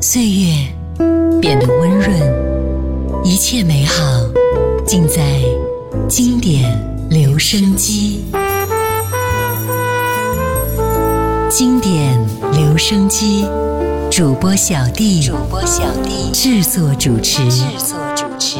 岁月变得温润，一切美好尽在经典留声机。经典留声机，主播小弟，主播小弟制作主持，制作主持。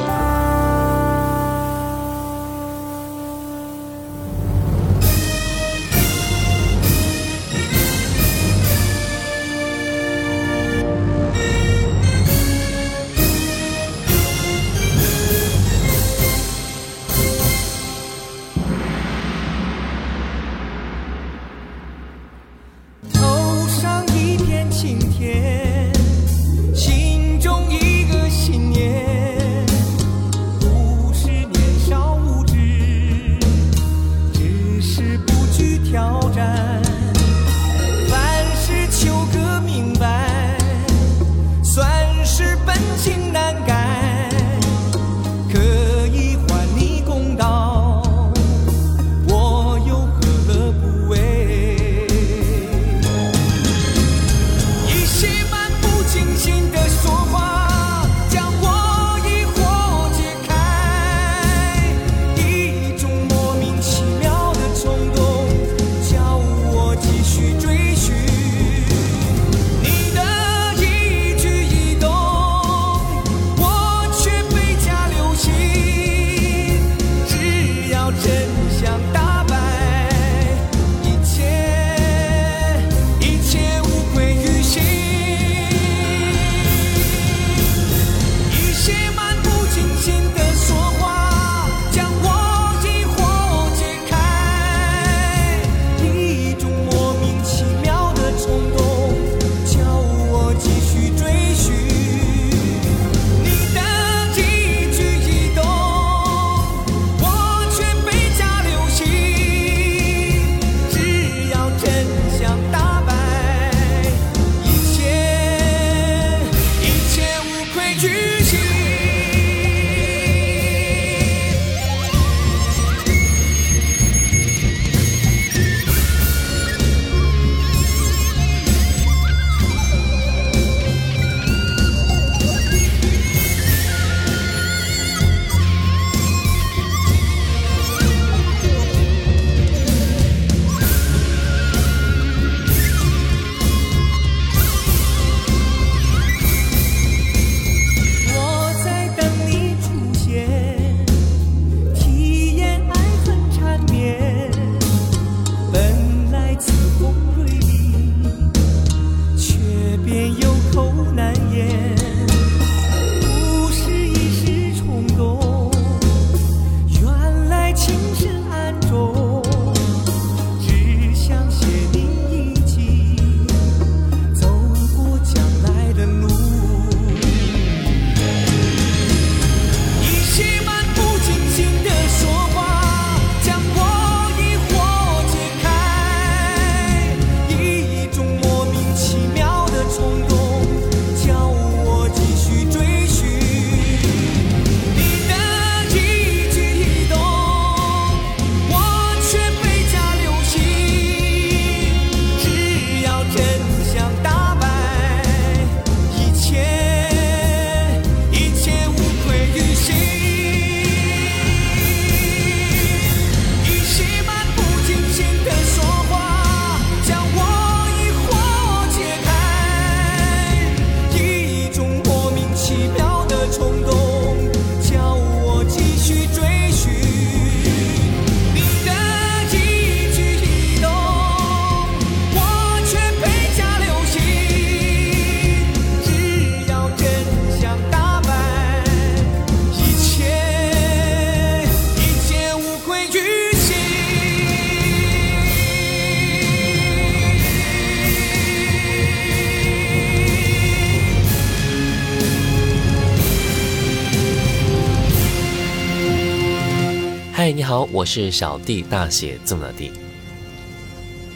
好，我是小弟，大写字母弟。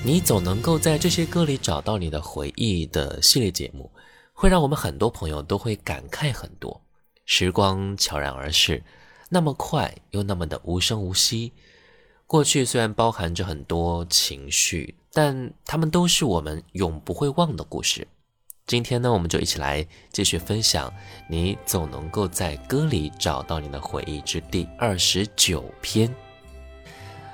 你总能够在这些歌里找到你的回忆的系列节目，会让我们很多朋友都会感慨很多。时光悄然而逝，那么快又那么的无声无息。过去虽然包含着很多情绪，但它们都是我们永不会忘的故事。今天呢，我们就一起来继续分享。你总能够在歌里找到你的回忆之第二十九篇。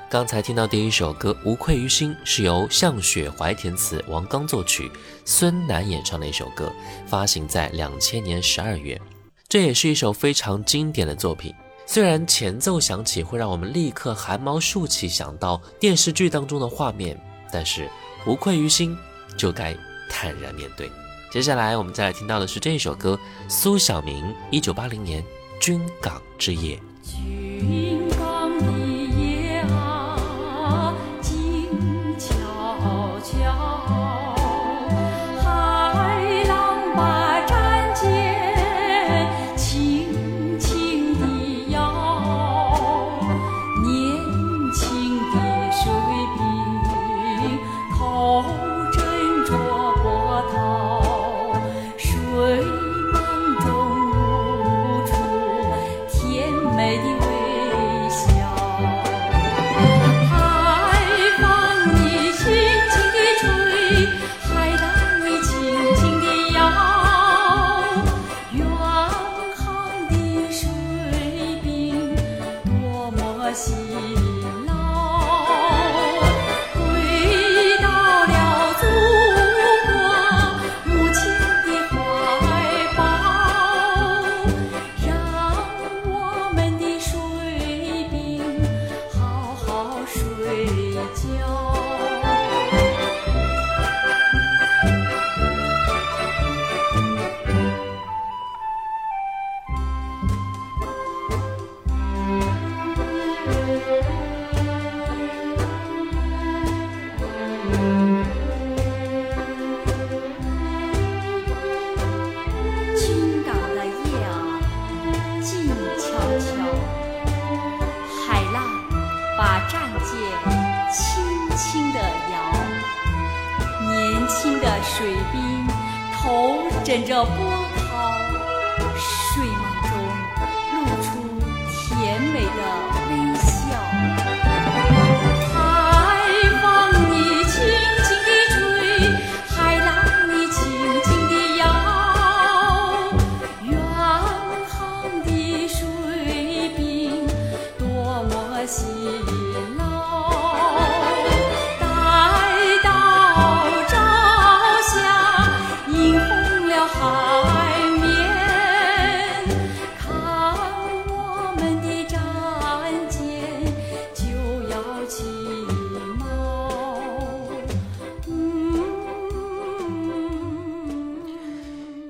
刚才听到第一首歌《无愧于心》，是由向雪怀填词，王刚作曲，孙楠演唱的一首歌，发行在两千年十二月。这也是一首非常经典的作品。虽然前奏响起会让我们立刻汗毛竖起，想到电视剧当中的画面，但是无愧于心，就该坦然面对。接下来我们再来听到的是这一首歌，苏小明，一九八零年《军港之夜》。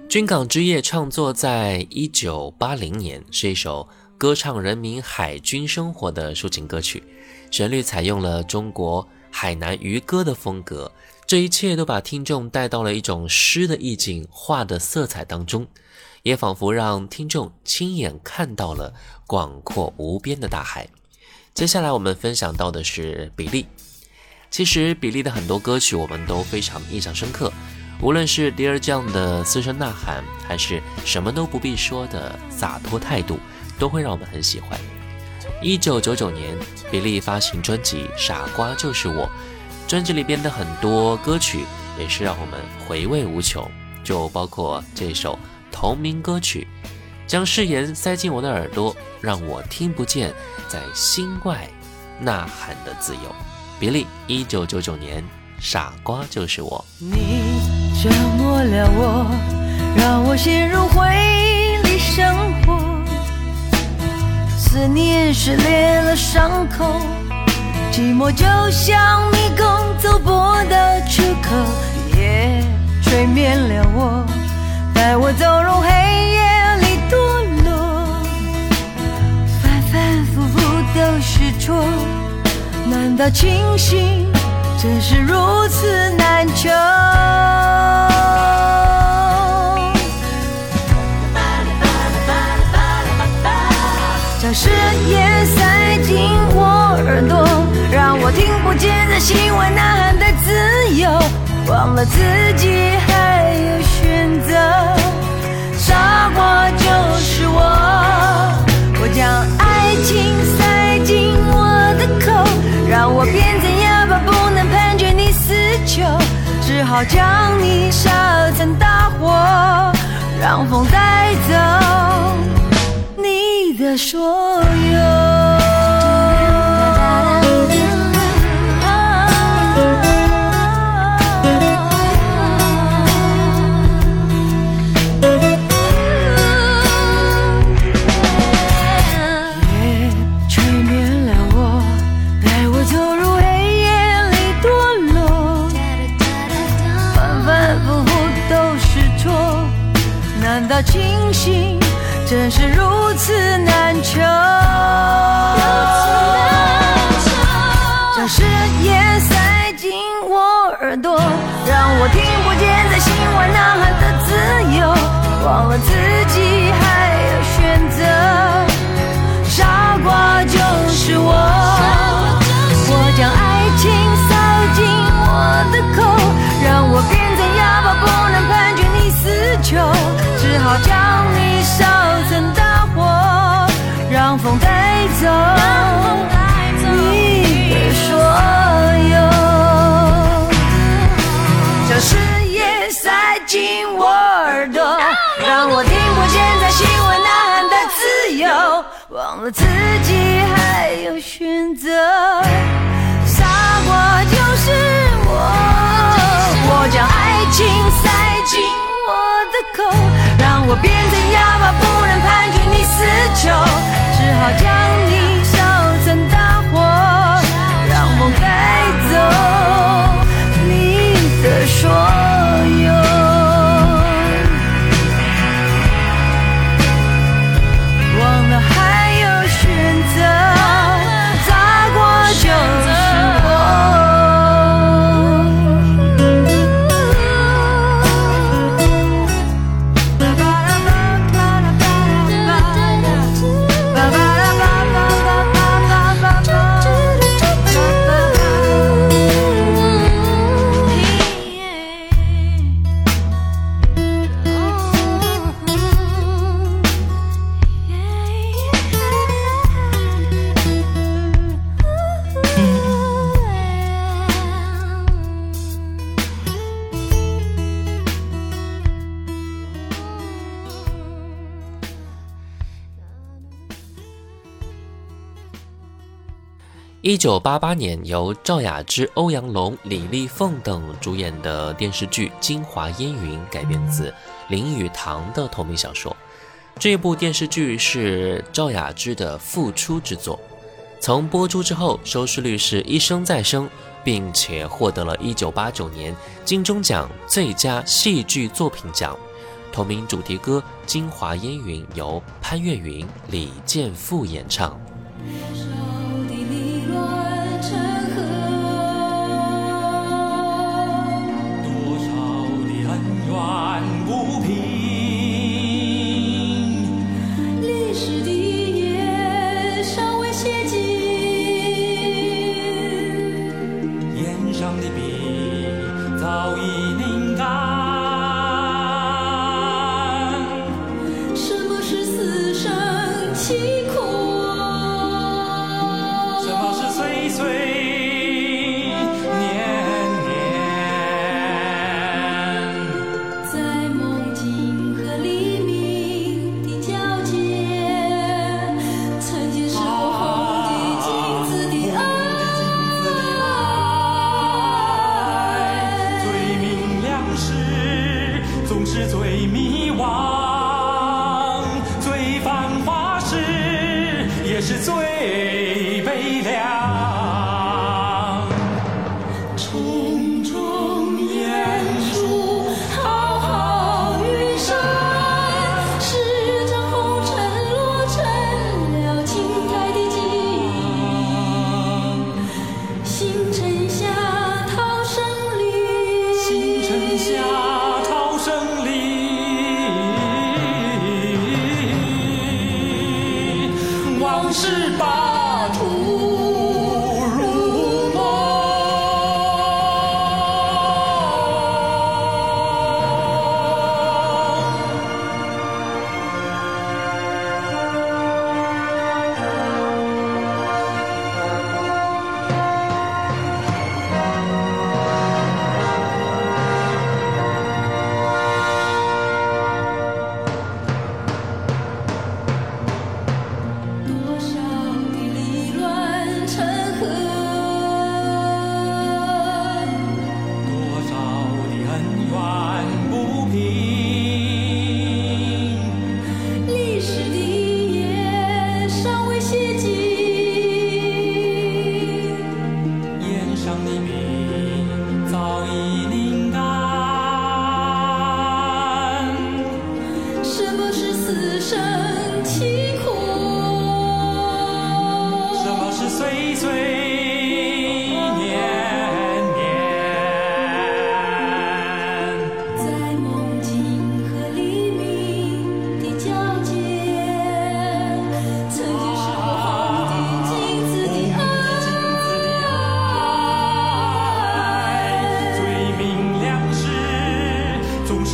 军港之夜》创作在一九八零年，是一首歌唱人民海军生活的抒情歌曲，旋律采用了中国海南渔歌的风格，这一切都把听众带到了一种诗的意境、画的色彩当中，也仿佛让听众亲眼看到了广阔无边的大海。接下来我们分享到的是比利。其实比利的很多歌曲我们都非常印象深刻，无论是 Dear John 的嘶声呐喊，还是什么都不必说的洒脱态度，都会让我们很喜欢。一九九九年，比利发行专辑《傻瓜就是我》，专辑里边的很多歌曲也是让我们回味无穷，就包括这首同名歌曲，将誓言塞进我的耳朵，让我听不见在心外呐喊的自由。比利，一九九九年，《傻瓜就是我》。你折磨了我，让我陷入回忆里生活。思念撕裂了伤口，寂寞就像迷宫走不的出口，夜催眠了我，带我走入黑夜里堕落，反反复复都是错。难道清醒真是如此难求？誓言塞进我耳朵，让我听不见在心外呐喊的自由，忘了自己还有选择。傻瓜就是我，我将爱情塞进我的口，让我变成哑巴，不能判决你死囚。只好将你烧成大火，让风带走的所有。的。傻瓜就是我，我将爱情塞进我的口，让我变成哑巴，不能判决你死囚，只好将你烧成大火，让风带走你的说一九八八年，由赵雅芝、欧阳龙、李丽凤等主演的电视剧《京华烟云》改编自林语堂的同名小说。这部电视剧是赵雅芝的复出之作，从播出之后收视率是一升再升，并且获得了一九八九年金钟奖最佳戏剧作品奖。同名主题歌《京华烟云》由潘越云、李健富演唱。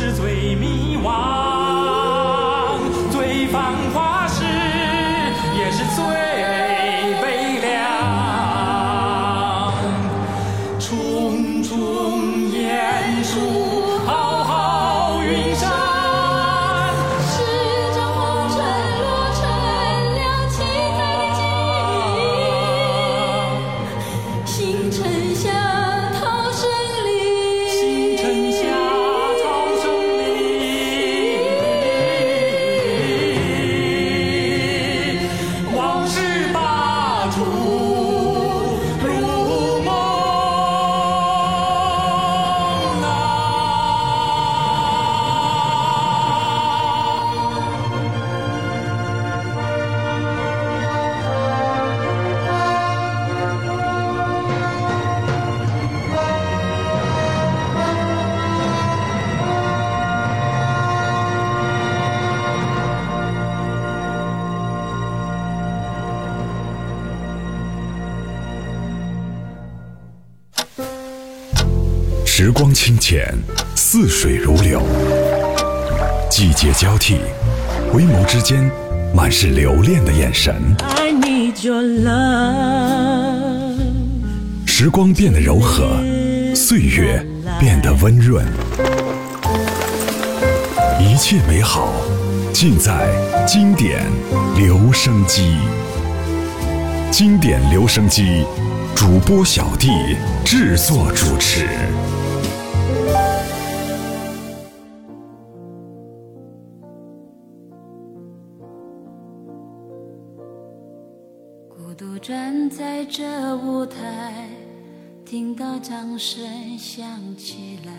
是最迷光清浅，似水如流。季节交替，回眸之间满是留恋的眼神。时光变得柔和，岁月变得温润，一切美好尽在经典留声机。经典留声机，主播小弟制作主持。孤独站在这舞台，听到掌声响起来，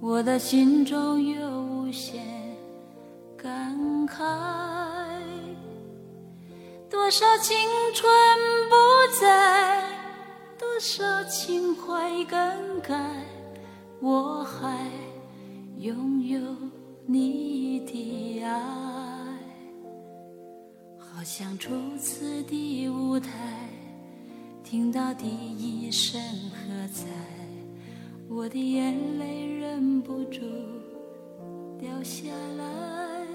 我的心中有无限感慨。多少青春不在，多少情怀更改，我还拥有你的爱。好像初次的舞台，听到第一声喝彩，我的眼泪忍不住掉下来。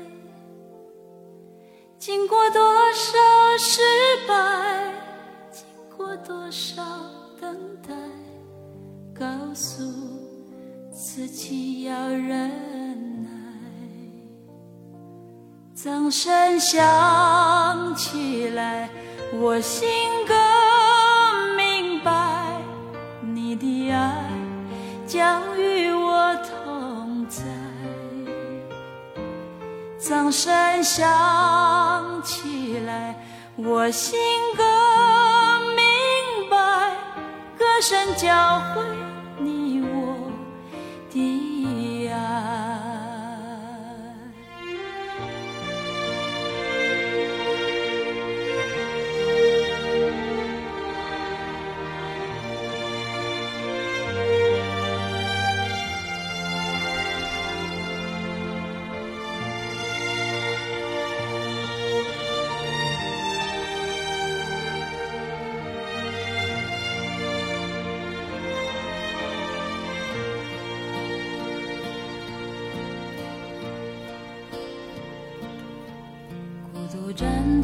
经过多少失败，经过多少等待，告诉自己要忍耐。掌声响起来，我心更明白，你的爱将与我同在。掌声响起来，我心更明白，歌声教会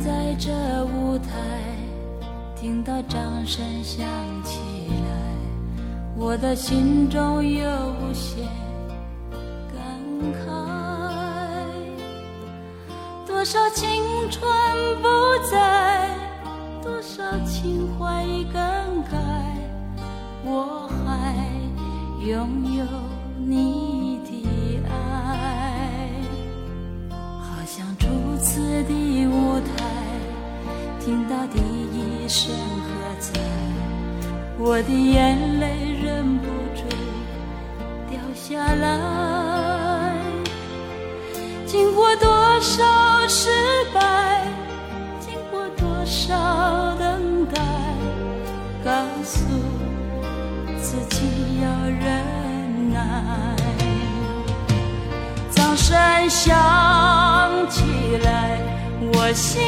在这舞台，听到掌声响起来，我的心中有无限感慨。多少青春不在，多少情怀已更改，我还拥有你听到第一声喝彩，我的眼泪忍不住掉下来。经过多少失败，经过多少等待，告诉自己要忍耐。掌声响起来，我心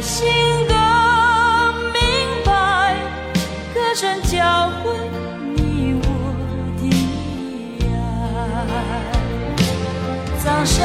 我心更明白，歌声教会你我的爱。掌声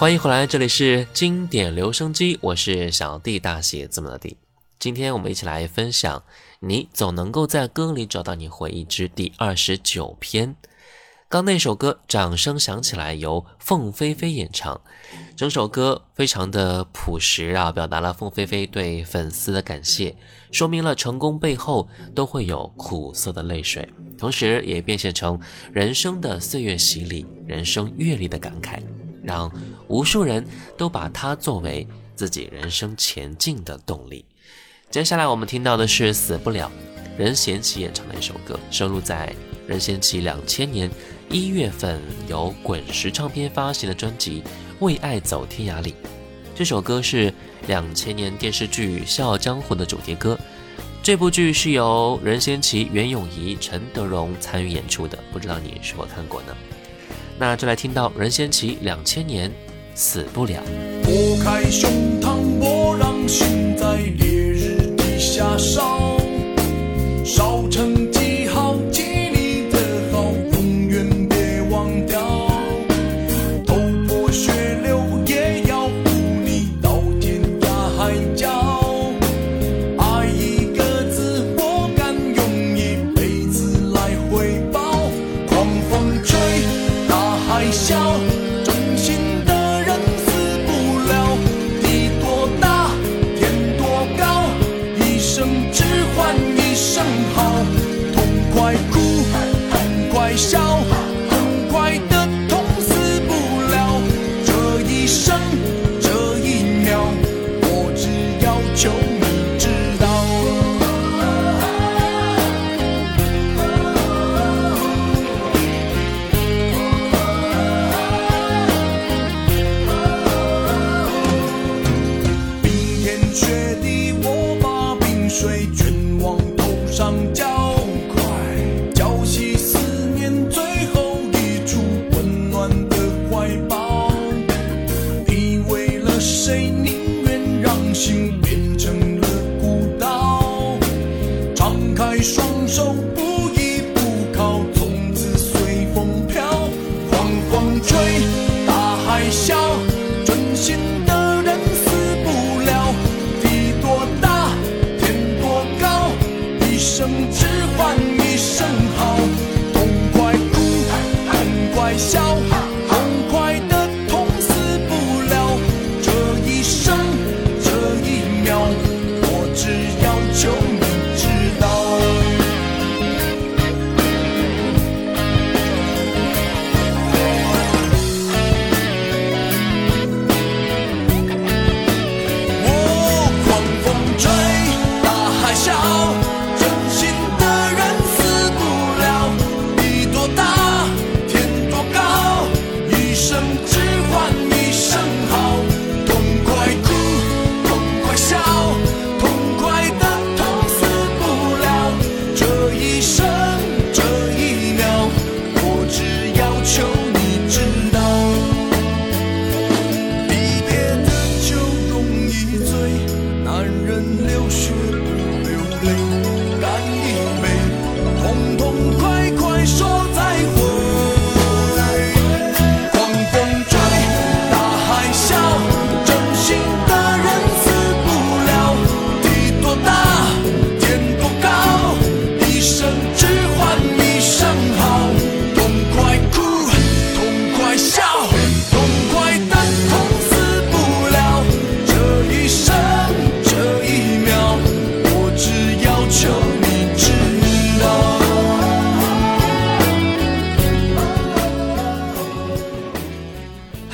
欢迎回来，这里是经典留声机，我是小弟大写字母的弟。今天我们一起来分享《你总能够在歌里找到你回忆之第二十九篇》。刚那首歌《掌声响起来》由凤飞飞演唱，整首歌非常的朴实啊，表达了凤飞飞对粉丝的感谢，说明了成功背后都会有苦涩的泪水，同时也变现成人生的岁月洗礼、人生阅历的感慨，让无数人都把它作为自己人生前进的动力。接下来我们听到的是《死不了》，任贤齐演唱的一首歌，收录在任贤齐两千年。一月份由滚石唱片发行的专辑《为爱走天涯》里，这首歌是两千年电视剧《笑傲江湖》的主题歌。这部剧是由任贤齐、袁咏仪、陈德容参与演出的，不知道你是否看过呢？那就来听到任贤齐两千年《死不了》。拨开胸膛，我让心在烈日底下烧，烧成只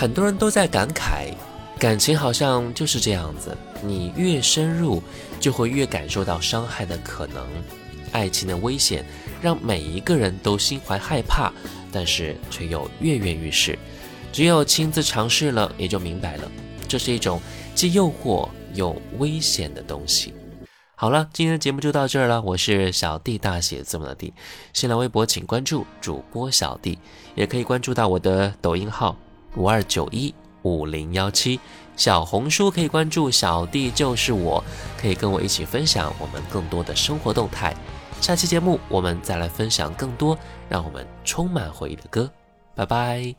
很多人都在感慨，感情好像就是这样子，你越深入，就会越感受到伤害的可能。爱情的危险让每一个人都心怀害怕，但是却又跃跃欲试。只有亲自尝试了，也就明白了，这是一种既诱惑又危险的东西。好了，今天的节目就到这儿了。我是小弟大写字母的弟，新浪微博请关注主播小弟，也可以关注到我的抖音号五二九一五零幺七，小红书可以关注小弟就是我，可以跟我一起分享我们更多的生活动态。下期节目我们再来分享更多让我们充满回忆的歌，拜拜。